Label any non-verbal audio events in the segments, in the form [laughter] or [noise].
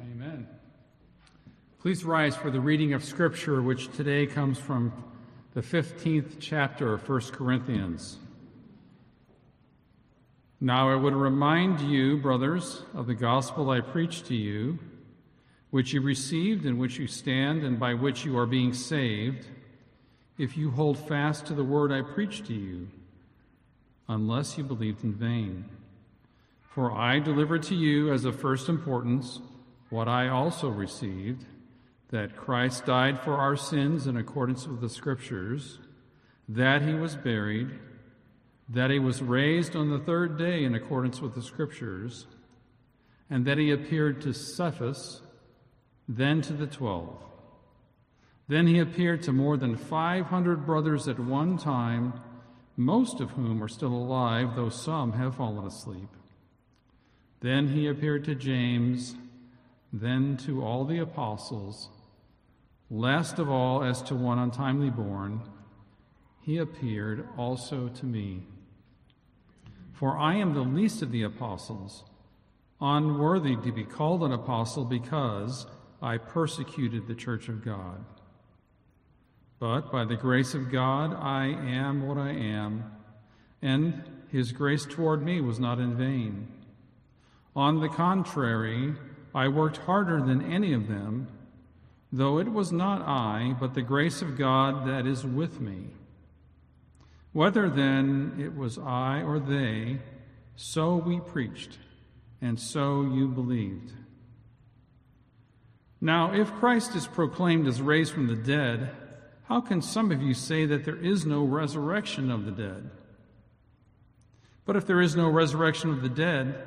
Amen. Please rise for the reading of Scripture, which today comes from the 15th chapter of 1 Corinthians. Now I would remind you, brothers, of the gospel I preached to you, which you received, in which you stand, and by which you are being saved, if you hold fast to the word I preached to you, unless you believed in vain. For I delivered to you as of first importance what I also received that Christ died for our sins in accordance with the Scriptures, that he was buried, that he was raised on the third day in accordance with the Scriptures, and that he appeared to Cephas, then to the twelve. Then he appeared to more than 500 brothers at one time, most of whom are still alive, though some have fallen asleep. Then he appeared to James, then to all the apostles. Last of all, as to one untimely born, he appeared also to me. For I am the least of the apostles, unworthy to be called an apostle because I persecuted the church of God. But by the grace of God, I am what I am, and his grace toward me was not in vain. On the contrary, I worked harder than any of them, though it was not I, but the grace of God that is with me. Whether then it was I or they, so we preached, and so you believed. Now, if Christ is proclaimed as raised from the dead, how can some of you say that there is no resurrection of the dead? But if there is no resurrection of the dead,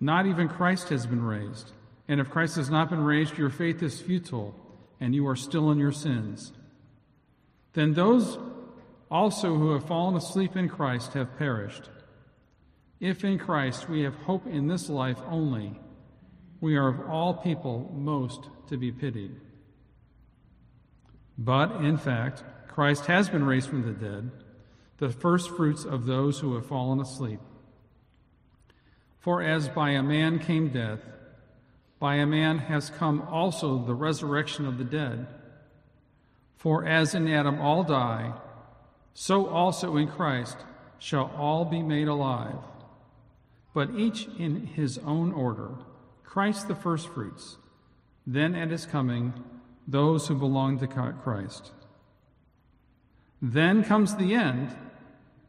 Not even Christ has been raised. And if Christ has not been raised, your faith is futile, and you are still in your sins. Then those also who have fallen asleep in Christ have perished. If in Christ we have hope in this life only, we are of all people most to be pitied. But in fact, Christ has been raised from the dead, the firstfruits of those who have fallen asleep. For as by a man came death, by a man has come also the resurrection of the dead. For as in Adam all die, so also in Christ shall all be made alive, but each in his own order Christ the firstfruits, then at his coming, those who belong to Christ. Then comes the end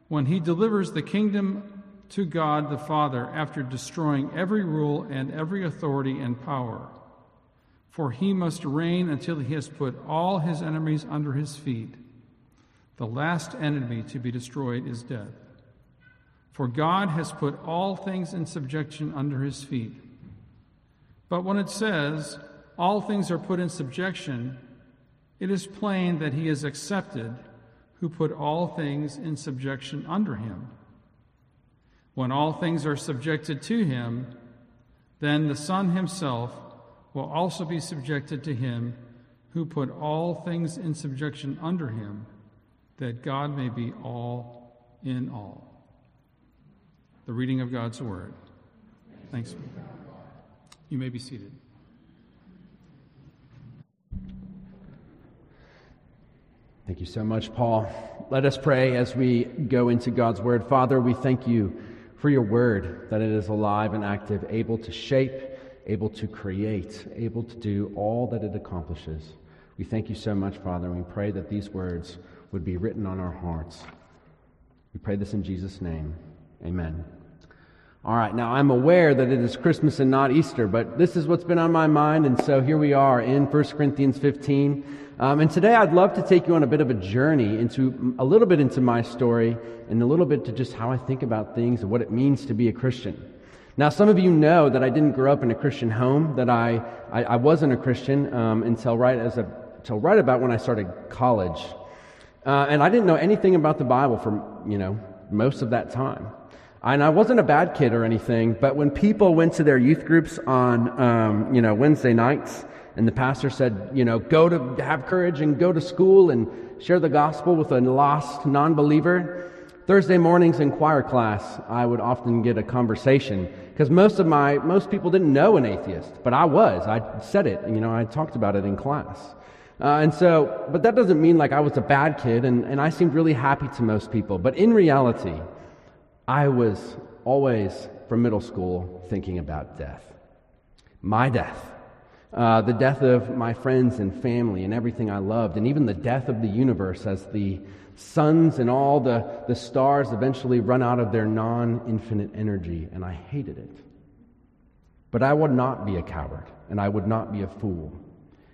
when he delivers the kingdom to God the Father after destroying every rule and every authority and power. For he must reign until he has put all his enemies under his feet. The last enemy to be destroyed is death. For God has put all things in subjection under his feet. But when it says, all things are put in subjection, it is plain that he is accepted who put all things in subjection under him. When all things are subjected to him, then the Son himself will also be subjected to him who put all things in subjection under him, that God may be all in all. The reading of God's word. Thanks. You may be seated. Thank you so much, Paul. Let us pray as we go into God's word. Father, we thank you for your word, that it is alive and active, able to shape, able to create, able to do all that it accomplishes. We thank you so much, Father, and we pray that these words would be written on our hearts. We pray this in Jesus' name. Amen. All right, now I'm aware that it is Christmas and not Easter, but this is what's been on my mind, and so here we are in 1 Corinthians 15. Um, and today I'd love to take you on a bit of a journey into a little bit into my story and a little bit to just how I think about things and what it means to be a Christian. Now, some of you know that I didn't grow up in a Christian home, that I, I, I wasn't a Christian um, until, right as a, until right about when I started college. Uh, and I didn't know anything about the Bible for, you know, most of that time. And I wasn't a bad kid or anything, but when people went to their youth groups on, um, you know, Wednesday nights, and the pastor said, you know, go to have courage and go to school and share the gospel with a lost non-believer. Thursday mornings in choir class, I would often get a conversation because most of my most people didn't know an atheist, but I was. I said it, you know, I talked about it in class. Uh, and so, but that doesn't mean like I was a bad kid, and, and I seemed really happy to most people. But in reality, I was always from middle school thinking about death. My death. Uh, the death of my friends and family and everything I loved, and even the death of the universe as the suns and all the, the stars eventually run out of their non infinite energy, and I hated it. But I would not be a coward, and I would not be a fool.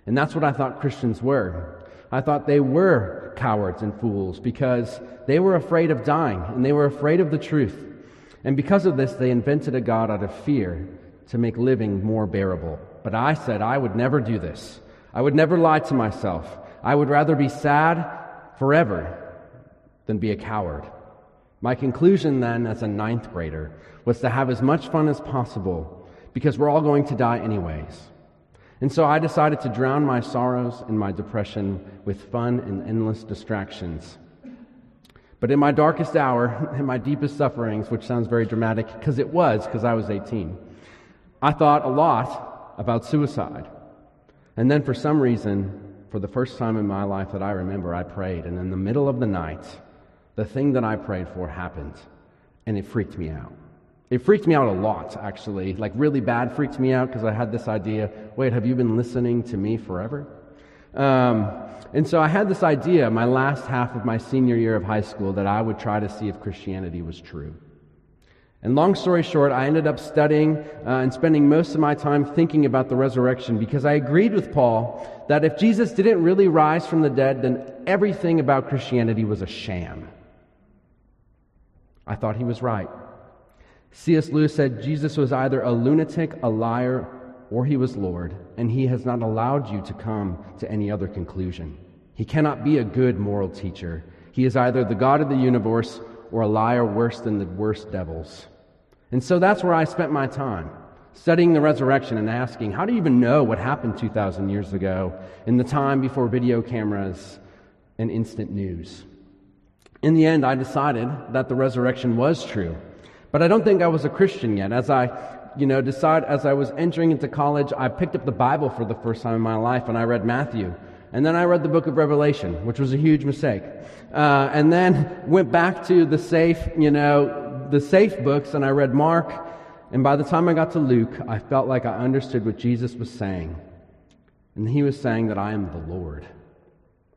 And that's what I thought Christians were. I thought they were cowards and fools because they were afraid of dying and they were afraid of the truth. And because of this, they invented a God out of fear to make living more bearable. But I said I would never do this. I would never lie to myself. I would rather be sad forever than be a coward. My conclusion then, as a ninth grader, was to have as much fun as possible because we're all going to die anyways. And so I decided to drown my sorrows and my depression with fun and endless distractions. But in my darkest hour, [laughs] in my deepest sufferings, which sounds very dramatic because it was, because I was 18, I thought a lot about suicide. And then for some reason, for the first time in my life that I remember, I prayed. And in the middle of the night, the thing that I prayed for happened. And it freaked me out. It freaked me out a lot, actually. Like, really bad freaked me out because I had this idea wait, have you been listening to me forever? Um, and so I had this idea my last half of my senior year of high school that I would try to see if Christianity was true. And long story short, I ended up studying uh, and spending most of my time thinking about the resurrection because I agreed with Paul that if Jesus didn't really rise from the dead, then everything about Christianity was a sham. I thought he was right. C.S. Lewis said Jesus was either a lunatic, a liar, or he was Lord, and he has not allowed you to come to any other conclusion. He cannot be a good moral teacher. He is either the God of the universe or a liar worse than the worst devils. And so that's where I spent my time, studying the resurrection and asking, how do you even know what happened 2,000 years ago in the time before video cameras and instant news? In the end, I decided that the resurrection was true but I don't think I was a Christian yet. As I, you know, decide as I was entering into college, I picked up the Bible for the first time in my life and I read Matthew. And then I read the book of Revelation, which was a huge mistake. Uh, and then [laughs] went back to the safe, you know, the safe books and I read Mark. And by the time I got to Luke, I felt like I understood what Jesus was saying. And he was saying that I am the Lord.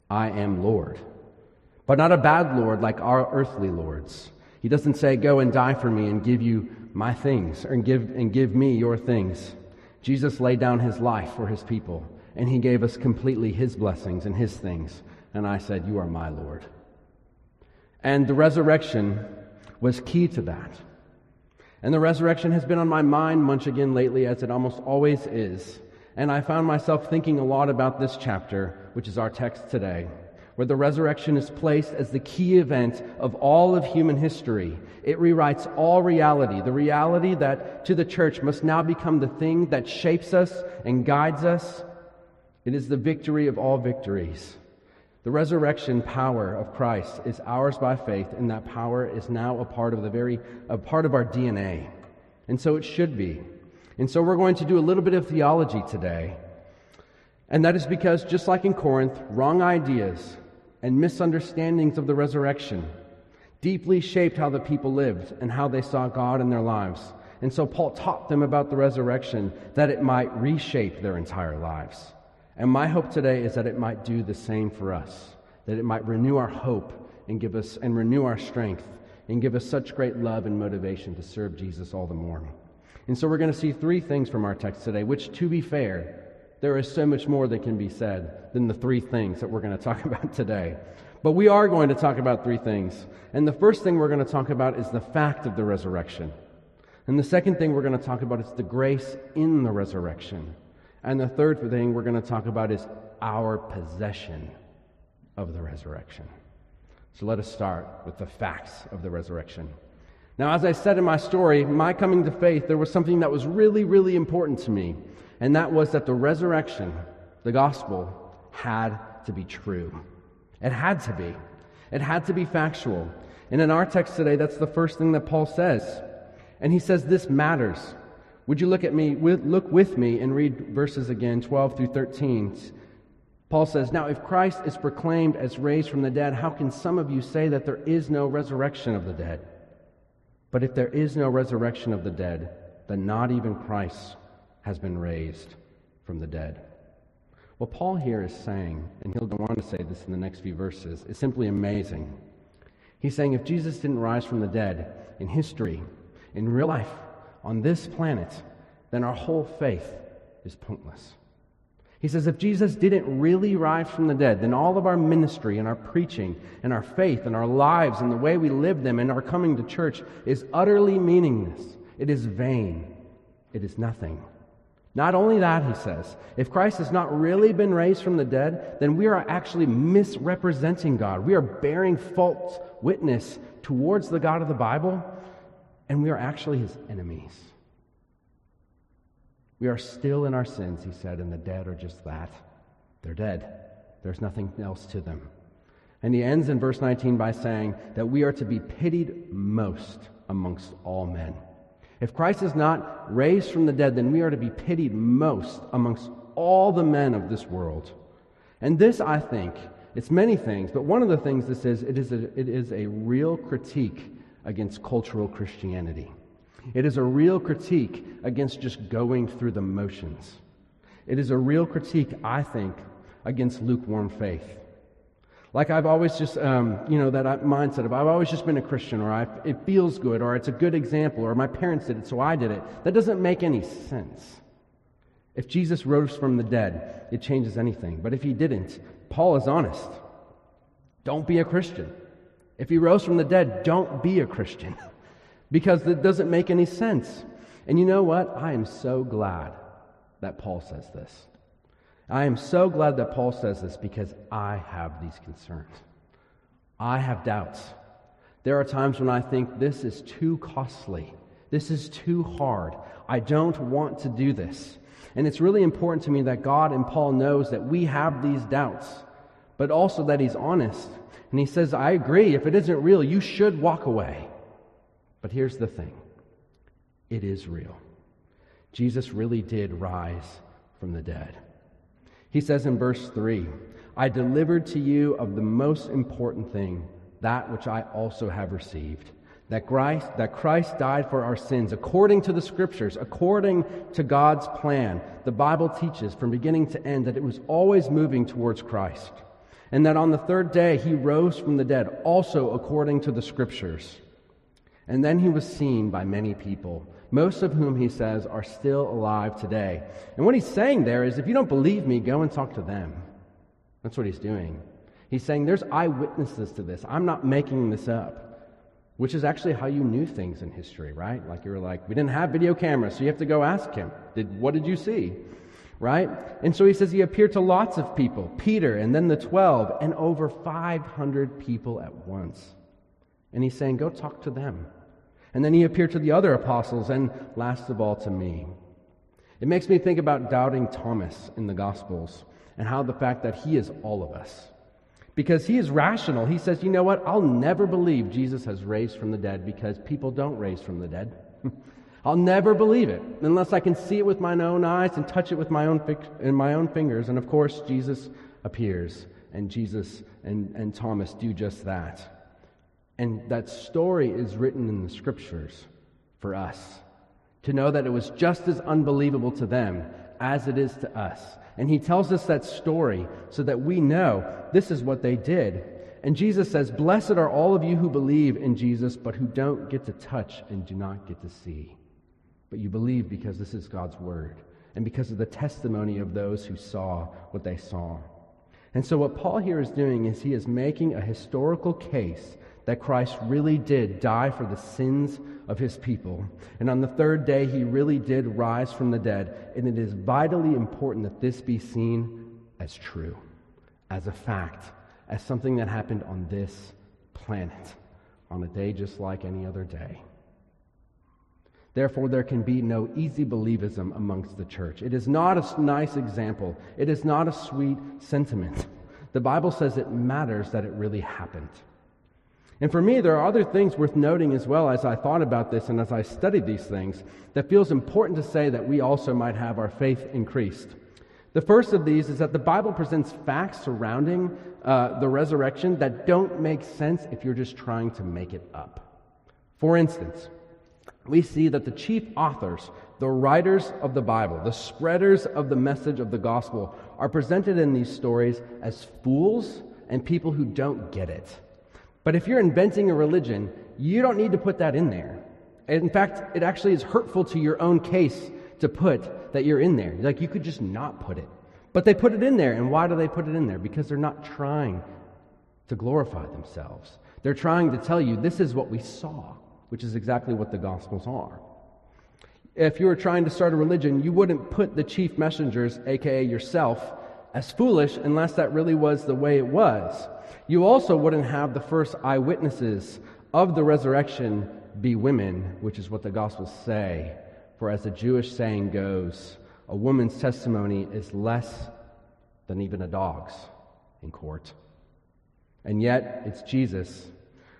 I am Lord. But not a bad Lord like our earthly lords. He doesn't say, Go and die for me and give you my things, or give, and give me your things. Jesus laid down his life for his people, and he gave us completely his blessings and his things. And I said, You are my Lord. And the resurrection was key to that. And the resurrection has been on my mind much again lately, as it almost always is. And I found myself thinking a lot about this chapter, which is our text today where the resurrection is placed as the key event of all of human history. It rewrites all reality, the reality that to the church must now become the thing that shapes us and guides us. It is the victory of all victories. The resurrection power of Christ is ours by faith, and that power is now a part of the very a part of our DNA. And so it should be. And so we're going to do a little bit of theology today. And that is because, just like in Corinth, wrong ideas and misunderstandings of the resurrection deeply shaped how the people lived and how they saw God in their lives. And so Paul taught them about the resurrection that it might reshape their entire lives. And my hope today is that it might do the same for us, that it might renew our hope and give us and renew our strength and give us such great love and motivation to serve Jesus all the more. And so we're going to see three things from our text today, which, to be fair, there is so much more that can be said than the three things that we're going to talk [laughs] about today. But we are going to talk about three things. And the first thing we're going to talk about is the fact of the resurrection. And the second thing we're going to talk about is the grace in the resurrection. And the third thing we're going to talk about is our possession of the resurrection. So let us start with the facts of the resurrection. Now, as I said in my story, my coming to faith, there was something that was really, really important to me, and that was that the resurrection, the gospel, had to be true. It had to be. It had to be factual. And in our text today, that's the first thing that Paul says. And he says, This matters. Would you look at me, look with me and read verses again, 12 through 13. Paul says, Now, if Christ is proclaimed as raised from the dead, how can some of you say that there is no resurrection of the dead? But if there is no resurrection of the dead, then not even Christ has been raised from the dead. What Paul here is saying, and he'll go on to say this in the next few verses, is simply amazing. He's saying if Jesus didn't rise from the dead in history, in real life, on this planet, then our whole faith is pointless. He says, if Jesus didn't really rise from the dead, then all of our ministry and our preaching and our faith and our lives and the way we live them and our coming to church is utterly meaningless. It is vain. It is nothing. Not only that, he says, if Christ has not really been raised from the dead, then we are actually misrepresenting God. We are bearing false witness towards the God of the Bible, and we are actually his enemies. We are still in our sins, he said, and the dead are just that. They're dead. There's nothing else to them. And he ends in verse 19 by saying that we are to be pitied most amongst all men. If Christ is not raised from the dead, then we are to be pitied most amongst all the men of this world. And this, I think, it's many things, but one of the things this is, it is a, it is a real critique against cultural Christianity. It is a real critique against just going through the motions. It is a real critique, I think, against lukewarm faith. Like I've always just, um, you know, that mindset of I've always just been a Christian, or I, it feels good, or it's a good example, or my parents did it, so I did it. That doesn't make any sense. If Jesus rose from the dead, it changes anything. But if he didn't, Paul is honest. Don't be a Christian. If he rose from the dead, don't be a Christian. [laughs] because it doesn't make any sense. And you know what? I am so glad that Paul says this. I am so glad that Paul says this because I have these concerns. I have doubts. There are times when I think this is too costly. This is too hard. I don't want to do this. And it's really important to me that God and Paul knows that we have these doubts, but also that he's honest. And he says, I agree. If it isn't real, you should walk away. But here's the thing it is real. Jesus really did rise from the dead. He says in verse 3 I delivered to you of the most important thing, that which I also have received. That Christ, that Christ died for our sins according to the scriptures, according to God's plan. The Bible teaches from beginning to end that it was always moving towards Christ. And that on the third day he rose from the dead, also according to the scriptures. And then he was seen by many people, most of whom he says are still alive today. And what he's saying there is if you don't believe me, go and talk to them. That's what he's doing. He's saying there's eyewitnesses to this. I'm not making this up. Which is actually how you knew things in history, right? Like you were like, we didn't have video cameras, so you have to go ask him. Did, what did you see? Right? And so he says he appeared to lots of people Peter, and then the 12, and over 500 people at once. And he's saying, Go talk to them. And then he appeared to the other apostles, and last of all to me. It makes me think about doubting Thomas in the Gospels and how the fact that he is all of us. Because he is rational. He says, You know what? I'll never believe Jesus has raised from the dead because people don't raise from the dead. [laughs] I'll never believe it unless I can see it with my own eyes and touch it with my own, in my own fingers. And of course, Jesus appears, and Jesus and, and Thomas do just that. And that story is written in the scriptures for us to know that it was just as unbelievable to them as it is to us. And he tells us that story so that we know this is what they did. And Jesus says, Blessed are all of you who believe in Jesus, but who don't get to touch and do not get to see. But you believe because this is God's word and because of the testimony of those who saw what they saw. And so, what Paul here is doing is he is making a historical case that Christ really did die for the sins of his people. And on the third day, he really did rise from the dead. And it is vitally important that this be seen as true, as a fact, as something that happened on this planet, on a day just like any other day. Therefore, there can be no easy believism amongst the church. It is not a nice example, it is not a sweet sentiment. The Bible says it matters that it really happened. And for me, there are other things worth noting as well as I thought about this and as I studied these things that feels important to say that we also might have our faith increased. The first of these is that the Bible presents facts surrounding uh, the resurrection that don't make sense if you're just trying to make it up. For instance, we see that the chief authors, the writers of the Bible, the spreaders of the message of the gospel, are presented in these stories as fools and people who don't get it. But if you're inventing a religion, you don't need to put that in there. In fact, it actually is hurtful to your own case to put that you're in there. Like, you could just not put it. But they put it in there. And why do they put it in there? Because they're not trying to glorify themselves. They're trying to tell you this is what we saw, which is exactly what the Gospels are. If you were trying to start a religion, you wouldn't put the chief messengers, aka yourself, as foolish unless that really was the way it was. You also wouldn't have the first eyewitnesses of the resurrection be women, which is what the Gospels say. For as the Jewish saying goes, a woman's testimony is less than even a dog's in court. And yet, it's Jesus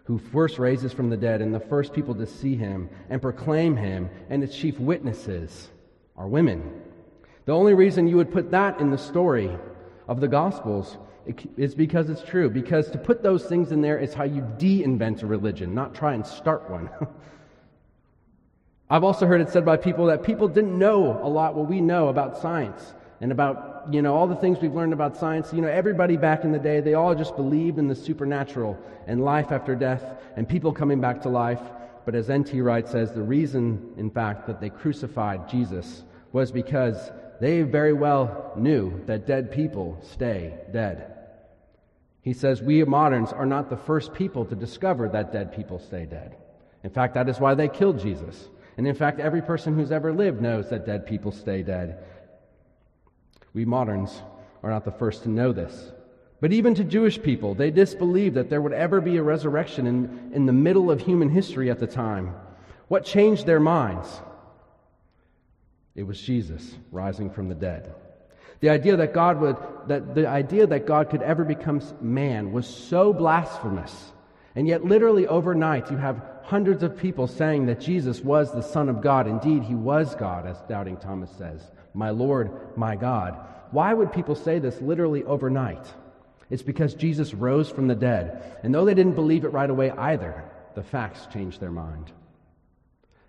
who first raises from the dead and the first people to see him and proclaim him, and its chief witnesses are women. The only reason you would put that in the story of the Gospels is because it's true. Because to put those things in there is how you de invent a religion, not try and start one. [laughs] I've also heard it said by people that people didn't know a lot what we know about science and about, you know, all the things we've learned about science. You know, everybody back in the day, they all just believed in the supernatural and life after death and people coming back to life. But as N.T. Wright says, the reason, in fact, that they crucified Jesus was because they very well knew that dead people stay dead. He says, We moderns are not the first people to discover that dead people stay dead. In fact, that is why they killed Jesus. And in fact, every person who's ever lived knows that dead people stay dead. We moderns are not the first to know this. But even to Jewish people, they disbelieved that there would ever be a resurrection in, in the middle of human history at the time. What changed their minds? It was Jesus rising from the dead. The idea that God would, that the idea that God could ever become man was so blasphemous. And yet, literally overnight, you have hundreds of people saying that Jesus was the Son of God. Indeed, he was God, as Doubting Thomas says, My Lord, my God. Why would people say this literally overnight? It's because Jesus rose from the dead. And though they didn't believe it right away either, the facts changed their mind.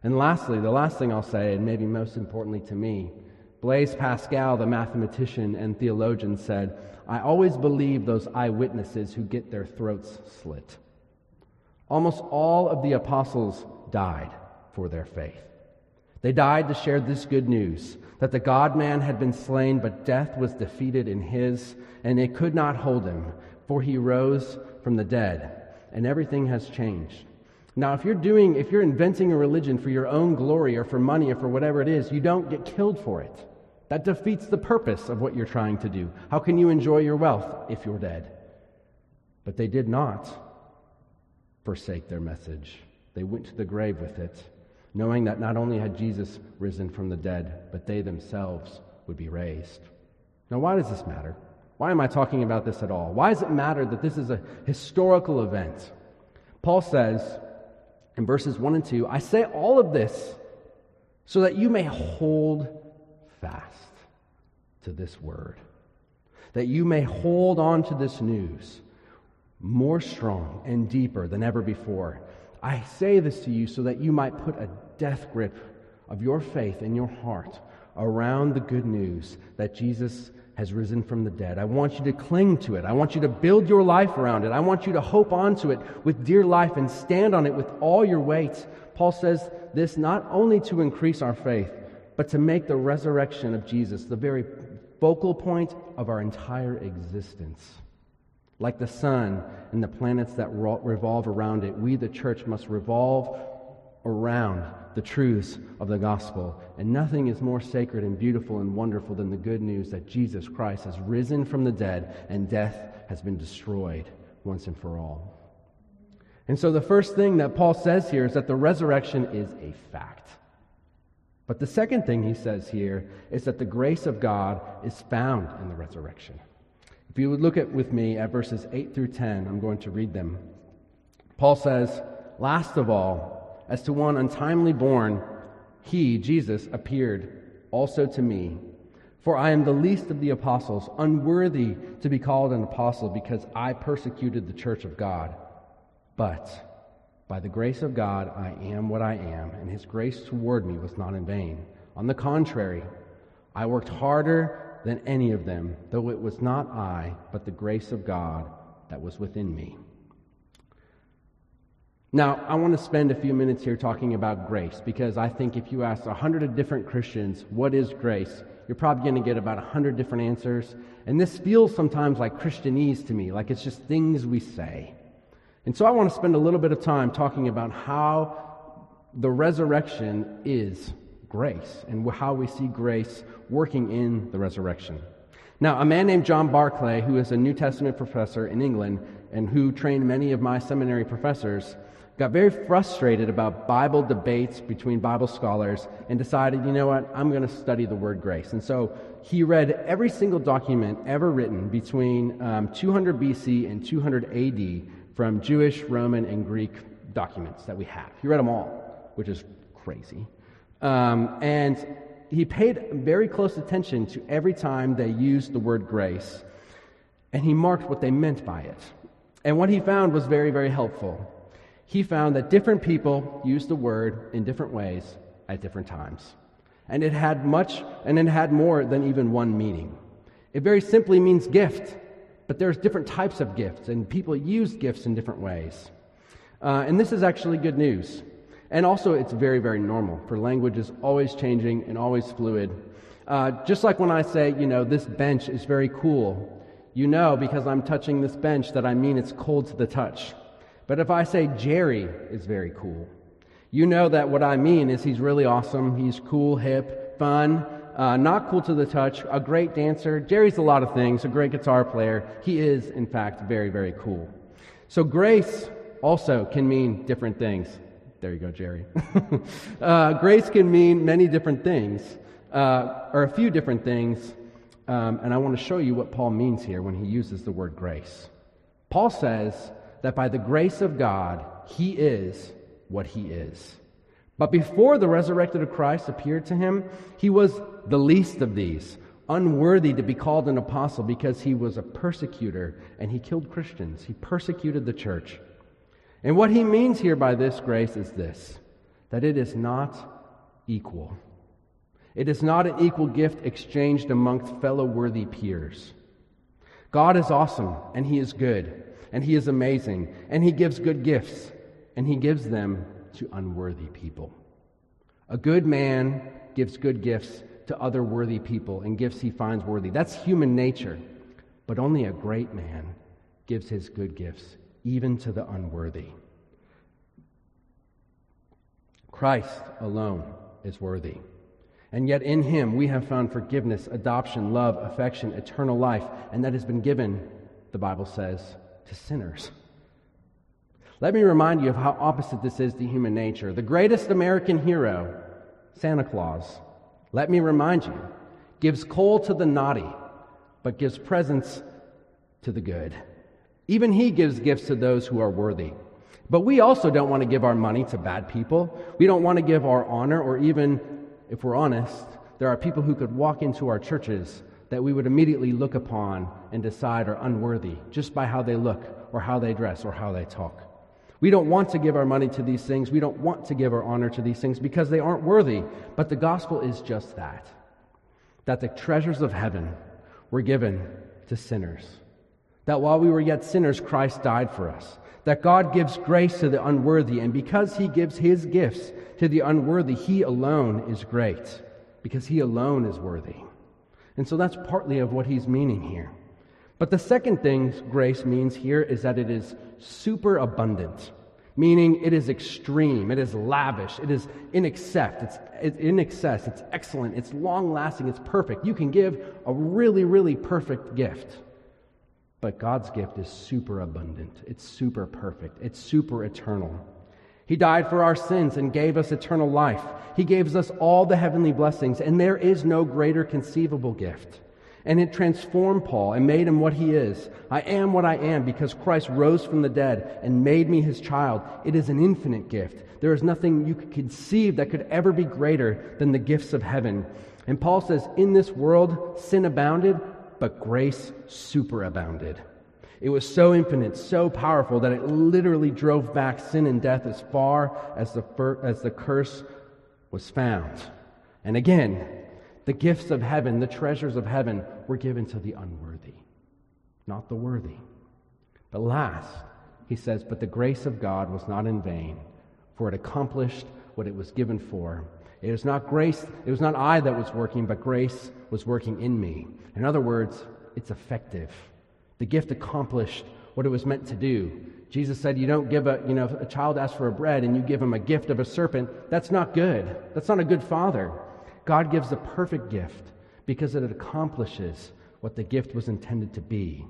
And lastly, the last thing I'll say, and maybe most importantly to me, Blaise Pascal, the mathematician and theologian, said, I always believe those eyewitnesses who get their throats slit. Almost all of the apostles died for their faith. They died to share this good news that the God man had been slain, but death was defeated in his, and it could not hold him, for he rose from the dead, and everything has changed. Now, if you're doing, if you're inventing a religion for your own glory or for money or for whatever it is, you don't get killed for it. That defeats the purpose of what you're trying to do. How can you enjoy your wealth if you're dead? But they did not forsake their message. They went to the grave with it, knowing that not only had Jesus risen from the dead, but they themselves would be raised. Now, why does this matter? Why am I talking about this at all? Why does it matter that this is a historical event? Paul says in verses 1 and 2 I say all of this so that you may hold fast to this word, that you may hold on to this news more strong and deeper than ever before. I say this to you so that you might put a death grip of your faith in your heart around the good news that Jesus has risen from the dead. I want you to cling to it. I want you to build your life around it. I want you to hope onto it with dear life and stand on it with all your weight. Paul says this not only to increase our faith, but to make the resurrection of Jesus the very focal point of our entire existence. Like the sun and the planets that revolve around it, we, the church, must revolve around the truths of the gospel. And nothing is more sacred and beautiful and wonderful than the good news that Jesus Christ has risen from the dead and death has been destroyed once and for all. And so the first thing that Paul says here is that the resurrection is a fact. But the second thing he says here is that the grace of God is found in the resurrection. If you would look at with me at verses 8 through 10, I'm going to read them. Paul says, Last of all, as to one untimely born, he, Jesus, appeared also to me. For I am the least of the apostles, unworthy to be called an apostle because I persecuted the church of God. But by the grace of God, I am what I am, and his grace toward me was not in vain. On the contrary, I worked harder than any of them, though it was not I, but the grace of God that was within me. Now, I want to spend a few minutes here talking about grace because I think if you ask a hundred different Christians, what is grace? You're probably going to get about a hundred different answers. And this feels sometimes like Christianese to me, like it's just things we say. And so I want to spend a little bit of time talking about how the resurrection is grace and how we see grace working in the resurrection. Now, a man named John Barclay, who is a New Testament professor in England and who trained many of my seminary professors, got very frustrated about Bible debates between Bible scholars and decided, you know what, I'm going to study the word grace. And so he read every single document ever written between um, 200 BC and 200 AD from Jewish, Roman, and Greek documents that we have. He read them all, which is crazy. Um, and he paid very close attention to every time they used the word grace, and he marked what they meant by it. And what he found was very, very helpful. He found that different people used the word in different ways at different times. And it had much, and it had more than even one meaning. It very simply means gift. But there's different types of gifts, and people use gifts in different ways. Uh, and this is actually good news. And also, it's very, very normal, for language is always changing and always fluid. Uh, just like when I say, you know, this bench is very cool, you know, because I'm touching this bench, that I mean it's cold to the touch. But if I say Jerry is very cool, you know that what I mean is he's really awesome, he's cool, hip, fun, uh, not cool to the touch, a great dancer. Jerry's a lot of things, a great guitar player. He is, in fact, very, very cool. So, grace also can mean different things. There you go, Jerry. [laughs] uh, grace can mean many different things, uh, or a few different things. Um, and I want to show you what Paul means here when he uses the word grace. Paul says that by the grace of God, he is what he is. But before the resurrected Christ appeared to him, he was the least of these, unworthy to be called an apostle because he was a persecutor and he killed Christians. He persecuted the church. And what he means here by this grace is this that it is not equal. It is not an equal gift exchanged amongst fellow worthy peers. God is awesome and he is good and he is amazing and he gives good gifts and he gives them to unworthy people. A good man gives good gifts to other worthy people and gifts he finds worthy. That's human nature. But only a great man gives his good gifts, even to the unworthy. Christ alone is worthy. And yet in him we have found forgiveness, adoption, love, affection, eternal life, and that has been given, the Bible says, to sinners. Let me remind you of how opposite this is to human nature. The greatest American hero, Santa Claus, let me remind you, gives coal to the naughty, but gives presents to the good. Even he gives gifts to those who are worthy. But we also don't want to give our money to bad people. We don't want to give our honor, or even, if we're honest, there are people who could walk into our churches that we would immediately look upon and decide are unworthy just by how they look, or how they dress, or how they talk. We don't want to give our money to these things. We don't want to give our honor to these things because they aren't worthy. But the gospel is just that that the treasures of heaven were given to sinners. That while we were yet sinners, Christ died for us. That God gives grace to the unworthy, and because He gives His gifts to the unworthy, He alone is great, because He alone is worthy. And so that's partly of what He's meaning here. But the second thing grace means here is that it is super abundant meaning it is extreme, it is lavish, it is in excess, it's, in excess, it's excellent, it's long lasting, it's perfect. You can give a really, really perfect gift. But God's gift is super abundant, it's super perfect, it's super eternal. He died for our sins and gave us eternal life. He gives us all the heavenly blessings, and there is no greater conceivable gift. And it transformed Paul and made him what he is. I am what I am because Christ rose from the dead and made me his child. It is an infinite gift. There is nothing you could conceive that could ever be greater than the gifts of heaven. And Paul says, In this world, sin abounded, but grace superabounded. It was so infinite, so powerful, that it literally drove back sin and death as far as the, as the curse was found. And again, the gifts of heaven, the treasures of heaven, were given to the unworthy, not the worthy. But last, he says, But the grace of God was not in vain, for it accomplished what it was given for. It was not grace, it was not I that was working, but grace was working in me. In other words, it's effective. The gift accomplished what it was meant to do. Jesus said, You don't give a, you know, a child asks for a bread and you give him a gift of a serpent. That's not good. That's not a good father. God gives the perfect gift because it accomplishes what the gift was intended to be.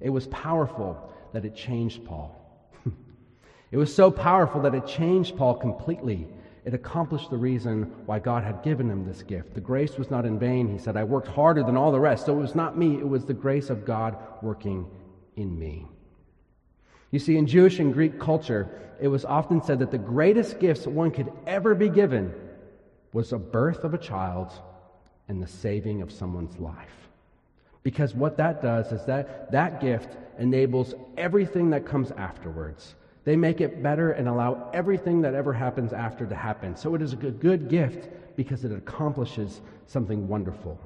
It was powerful that it changed Paul. [laughs] it was so powerful that it changed Paul completely. It accomplished the reason why God had given him this gift. The grace was not in vain. He said, I worked harder than all the rest. So it was not me, it was the grace of God working in me. You see, in Jewish and Greek culture, it was often said that the greatest gifts one could ever be given was the birth of a child and the saving of someone's life. Because what that does is that that gift enables everything that comes afterwards. They make it better and allow everything that ever happens after to happen. So it is a good gift because it accomplishes something wonderful.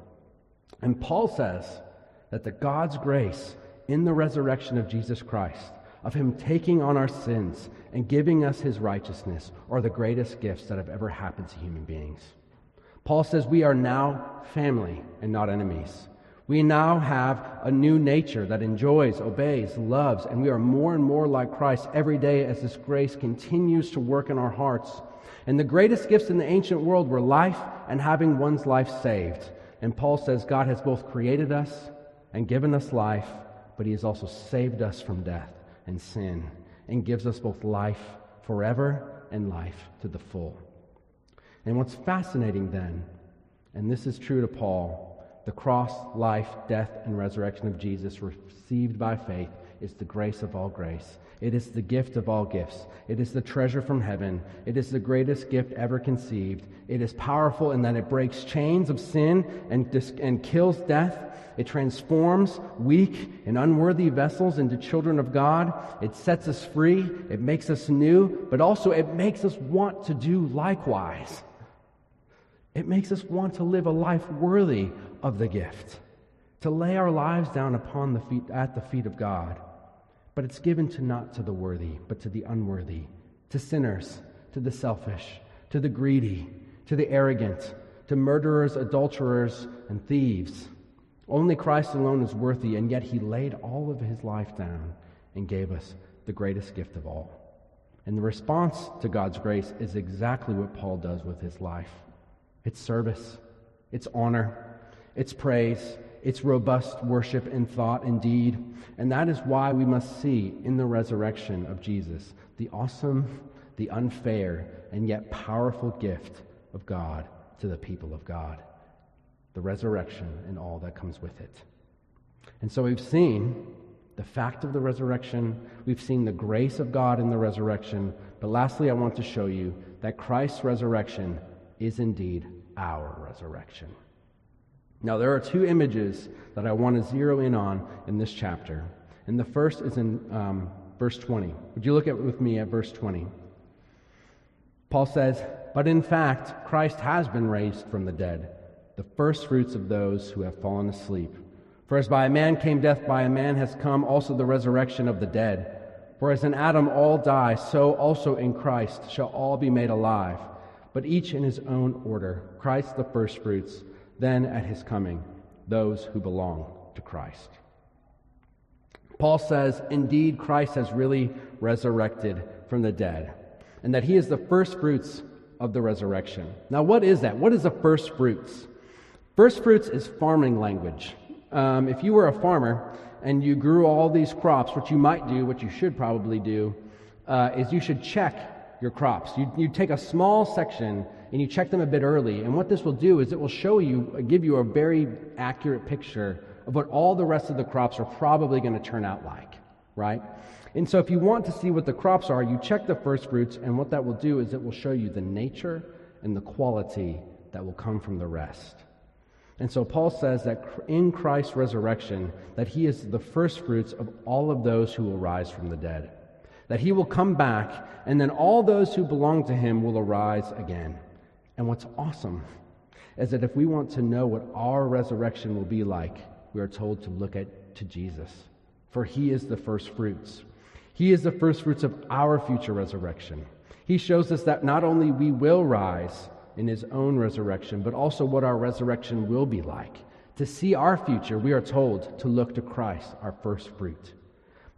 And Paul says that the God's grace in the resurrection of Jesus Christ of Him taking on our sins and giving us His righteousness are the greatest gifts that have ever happened to human beings. Paul says we are now family and not enemies. We now have a new nature that enjoys, obeys, loves, and we are more and more like Christ every day as this grace continues to work in our hearts. And the greatest gifts in the ancient world were life and having one's life saved. And Paul says God has both created us and given us life, but he has also saved us from death and sin and gives us both life forever and life to the full. And what's fascinating then, and this is true to Paul, the cross, life, death, and resurrection of Jesus received by faith is the grace of all grace. It is the gift of all gifts. It is the treasure from heaven. It is the greatest gift ever conceived. It is powerful in that it breaks chains of sin and, dis- and kills death. It transforms weak and unworthy vessels into children of God. It sets us free. It makes us new, but also it makes us want to do likewise. It makes us want to live a life worthy of the gift, to lay our lives down upon the feet, at the feet of God. But it's given to not to the worthy, but to the unworthy, to sinners, to the selfish, to the greedy, to the arrogant, to murderers, adulterers, and thieves. Only Christ alone is worthy, and yet he laid all of his life down and gave us the greatest gift of all. And the response to God's grace is exactly what Paul does with his life it's service, it's honor, it's praise, it's robust worship in thought and deed. And that is why we must see in the resurrection of Jesus the awesome, the unfair, and yet powerful gift of God to the people of God the resurrection and all that comes with it. And so we've seen the fact of the resurrection, we've seen the grace of God in the resurrection, but lastly, I want to show you that Christ's resurrection is indeed our resurrection. Now, there are two images that I want to zero in on in this chapter. And the first is in um, verse 20. Would you look at with me at verse 20? Paul says, But in fact, Christ has been raised from the dead, the first fruits of those who have fallen asleep. For as by a man came death, by a man has come also the resurrection of the dead. For as in Adam all die, so also in Christ shall all be made alive, but each in his own order Christ the firstfruits, then at his coming, those who belong to Christ. Paul says, Indeed, Christ has really resurrected from the dead, and that he is the firstfruits of the resurrection. Now, what is that? What is the firstfruits? Firstfruits is farming language. Um, if you were a farmer, and you grew all these crops, what you might do, what you should probably do, uh, is you should check your crops. You, you take a small section and you check them a bit early. And what this will do is it will show you, give you a very accurate picture of what all the rest of the crops are probably going to turn out like, right? And so if you want to see what the crops are, you check the first fruits, and what that will do is it will show you the nature and the quality that will come from the rest. And so Paul says that in Christ's resurrection, that he is the first fruits of all of those who will rise from the dead. That he will come back, and then all those who belong to him will arise again. And what's awesome is that if we want to know what our resurrection will be like, we are told to look at to Jesus. For he is the first fruits. He is the first fruits of our future resurrection. He shows us that not only we will rise, in his own resurrection, but also what our resurrection will be like. To see our future, we are told to look to Christ, our first fruit.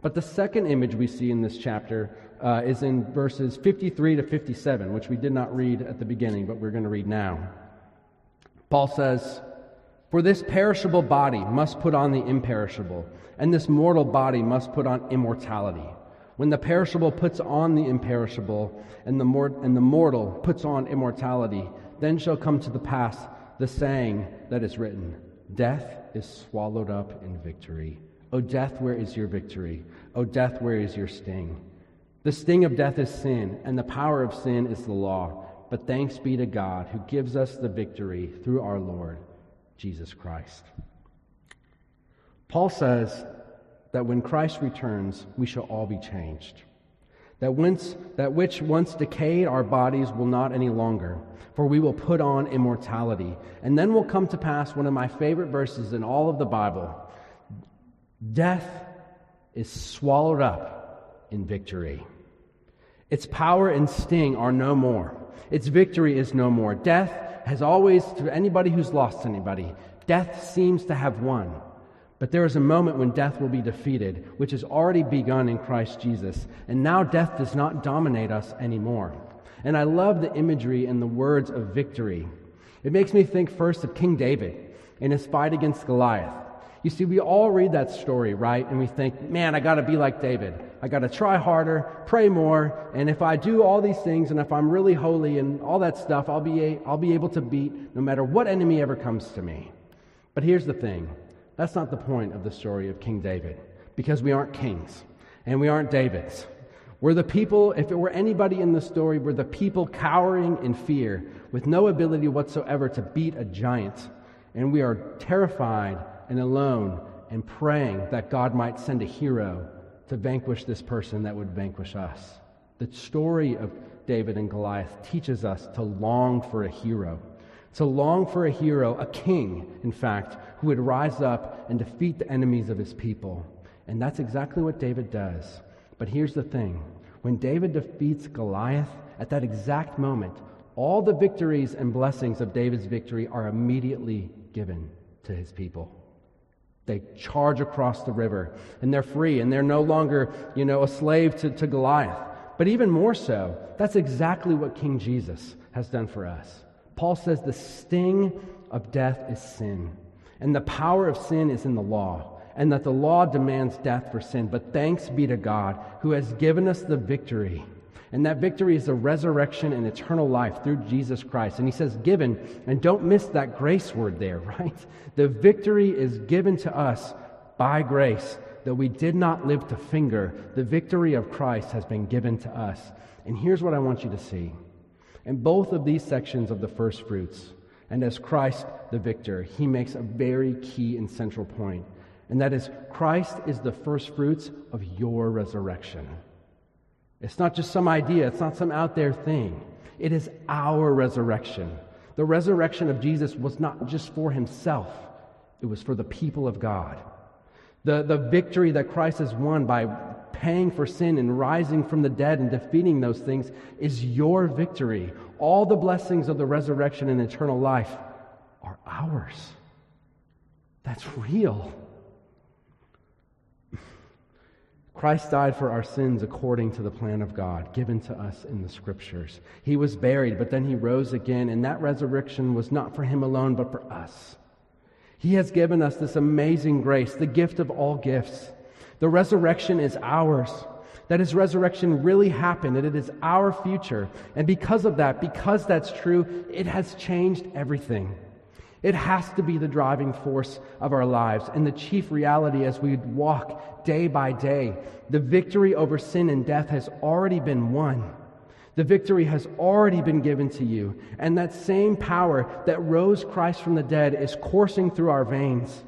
But the second image we see in this chapter uh, is in verses 53 to 57, which we did not read at the beginning, but we're going to read now. Paul says, For this perishable body must put on the imperishable, and this mortal body must put on immortality. When the perishable puts on the imperishable, and the, mor- and the mortal puts on immortality, then shall come to the pass the saying that is written Death is swallowed up in victory. O death, where is your victory? O death, where is your sting? The sting of death is sin, and the power of sin is the law. But thanks be to God who gives us the victory through our Lord Jesus Christ. Paul says that when Christ returns, we shall all be changed. That, whence, that which once decayed our bodies will not any longer, for we will put on immortality. And then will come to pass one of my favorite verses in all of the Bible Death is swallowed up in victory. Its power and sting are no more. Its victory is no more. Death has always, to anybody who's lost anybody, death seems to have won. But there is a moment when death will be defeated, which has already begun in Christ Jesus. And now death does not dominate us anymore. And I love the imagery and the words of victory. It makes me think first of King David in his fight against Goliath. You see, we all read that story, right? And we think, man, I got to be like David. I got to try harder, pray more, and if I do all these things and if I'm really holy and all that stuff, I'll be, a, I'll be able to beat no matter what enemy ever comes to me. But here's the thing that's not the point of the story of King David, because we aren't kings and we aren't Davids. We're the people, if it were anybody in the story, we're the people cowering in fear with no ability whatsoever to beat a giant. And we are terrified and alone and praying that God might send a hero to vanquish this person that would vanquish us. The story of David and Goliath teaches us to long for a hero to long for a hero, a king, in fact, who would rise up and defeat the enemies of his people. And that's exactly what David does. But here's the thing when David defeats Goliath, at that exact moment, all the victories and blessings of David's victory are immediately given to his people. They charge across the river and they're free and they're no longer, you know, a slave to, to Goliath. But even more so, that's exactly what King Jesus has done for us. Paul says the sting of death is sin, and the power of sin is in the law, and that the law demands death for sin. But thanks be to God who has given us the victory. And that victory is the resurrection and eternal life through Jesus Christ. And he says, given, and don't miss that grace word there, [laughs] right? The victory is given to us by grace, that we did not live to finger. The victory of Christ has been given to us. And here's what I want you to see in both of these sections of the first fruits, and as Christ the victor, he makes a very key and central point, and that is Christ is the first fruits of your resurrection. It's not just some idea, it's not some out there thing. It is our resurrection. The resurrection of Jesus was not just for himself, it was for the people of God. The, the victory that Christ has won by paying for sin and rising from the dead and defeating those things is your victory. All the blessings of the resurrection and eternal life are ours. That's real. Christ died for our sins according to the plan of God given to us in the scriptures. He was buried, but then he rose again, and that resurrection was not for him alone, but for us. He has given us this amazing grace, the gift of all gifts. The resurrection is ours. That his resurrection really happened, and it is our future. And because of that, because that's true, it has changed everything. It has to be the driving force of our lives and the chief reality as we walk day by day. The victory over sin and death has already been won. The victory has already been given to you. And that same power that rose Christ from the dead is coursing through our veins.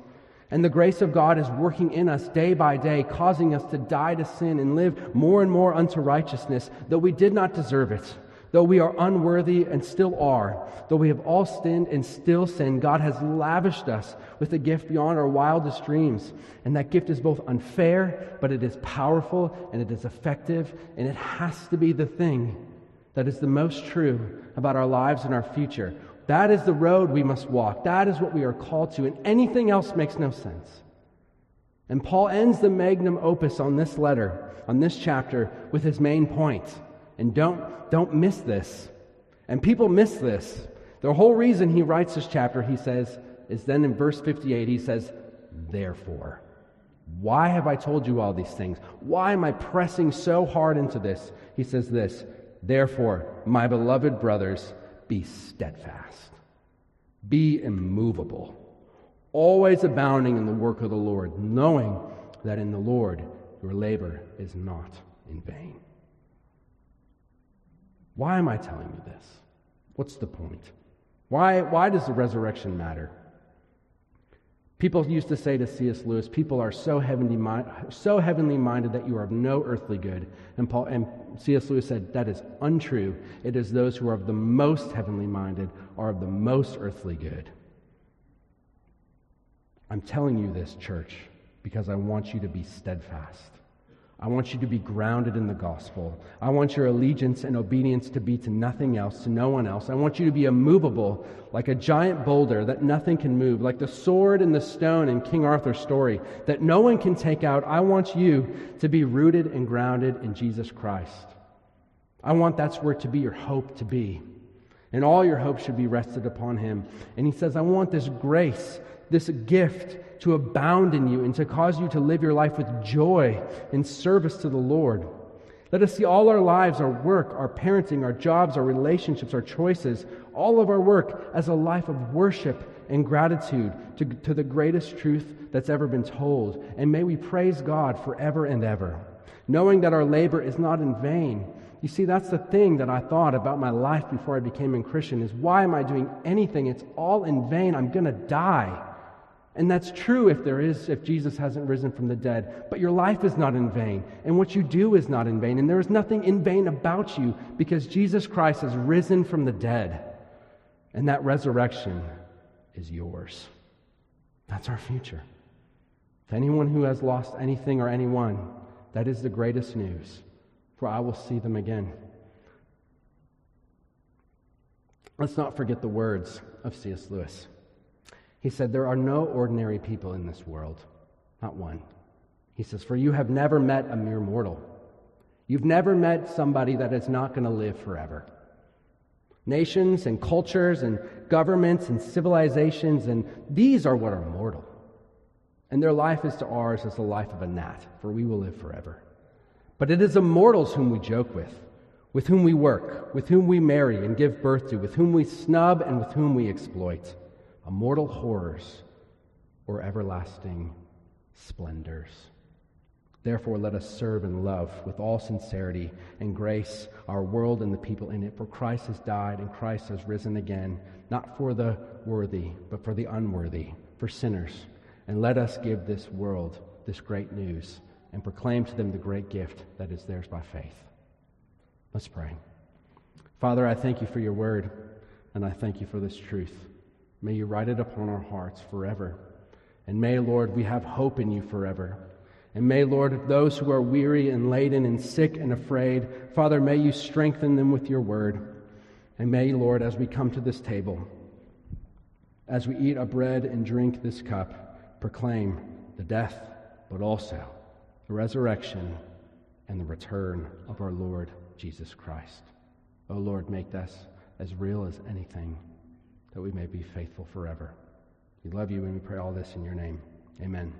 And the grace of God is working in us day by day, causing us to die to sin and live more and more unto righteousness, though we did not deserve it. Though we are unworthy and still are, though we have all sinned and still sin, God has lavished us with a gift beyond our wildest dreams. And that gift is both unfair, but it is powerful and it is effective, and it has to be the thing that is the most true about our lives and our future. That is the road we must walk. That is what we are called to, and anything else makes no sense. And Paul ends the magnum opus on this letter, on this chapter, with his main point. And don't, don't miss this. And people miss this. The whole reason he writes this chapter, he says, is then in verse 58, he says, Therefore. Why have I told you all these things? Why am I pressing so hard into this? He says this, Therefore, my beloved brothers, be steadfast, be immovable, always abounding in the work of the Lord, knowing that in the Lord your labor is not in vain. Why am I telling you this? What's the point? Why, why does the resurrection matter? People used to say to C.S. Lewis, people are so heavenly, so heavenly minded that you are of no earthly good. And, Paul, and C.S. Lewis said, that is untrue. It is those who are of the most heavenly minded are of the most earthly good. I'm telling you this, church, because I want you to be steadfast. I want you to be grounded in the gospel. I want your allegiance and obedience to be to nothing else, to no one else. I want you to be immovable, like a giant boulder that nothing can move, like the sword and the stone in King Arthur's story that no one can take out. I want you to be rooted and grounded in Jesus Christ. I want that's where to be your hope to be. And all your hope should be rested upon him. And he says, I want this grace, this gift to abound in you and to cause you to live your life with joy in service to the Lord. Let us see all our lives, our work, our parenting, our jobs, our relationships, our choices, all of our work as a life of worship and gratitude to, to the greatest truth that's ever been told. And may we praise God forever and ever, knowing that our labor is not in vain. You see, that's the thing that I thought about my life before I became a Christian is why am I doing anything? It's all in vain. I'm going to die. And that's true if there is, if Jesus hasn't risen from the dead. But your life is not in vain, and what you do is not in vain. And there is nothing in vain about you because Jesus Christ has risen from the dead. And that resurrection is yours. That's our future. To anyone who has lost anything or anyone, that is the greatest news, for I will see them again. Let's not forget the words of C.S. Lewis. He said, There are no ordinary people in this world, not one. He says, For you have never met a mere mortal. You've never met somebody that is not going to live forever. Nations and cultures and governments and civilizations, and these are what are mortal. And their life is to ours as the life of a gnat, for we will live forever. But it is immortals whom we joke with, with whom we work, with whom we marry and give birth to, with whom we snub and with whom we exploit immortal horrors, or everlasting splendors. Therefore, let us serve and love with all sincerity and grace our world and the people in it. For Christ has died and Christ has risen again, not for the worthy, but for the unworthy, for sinners. And let us give this world this great news and proclaim to them the great gift that is theirs by faith. Let's pray. Father, I thank you for your word. and I thank you for this truth. May you write it upon our hearts forever. And may, Lord, we have hope in you forever. And may, Lord, those who are weary and laden and sick and afraid, Father, may you strengthen them with your word. And may, Lord, as we come to this table, as we eat a bread and drink this cup, proclaim the death, but also the resurrection and the return of our Lord Jesus Christ. O oh Lord, make this as real as anything, that we may be faithful forever. We love you and we pray all this in your name. Amen.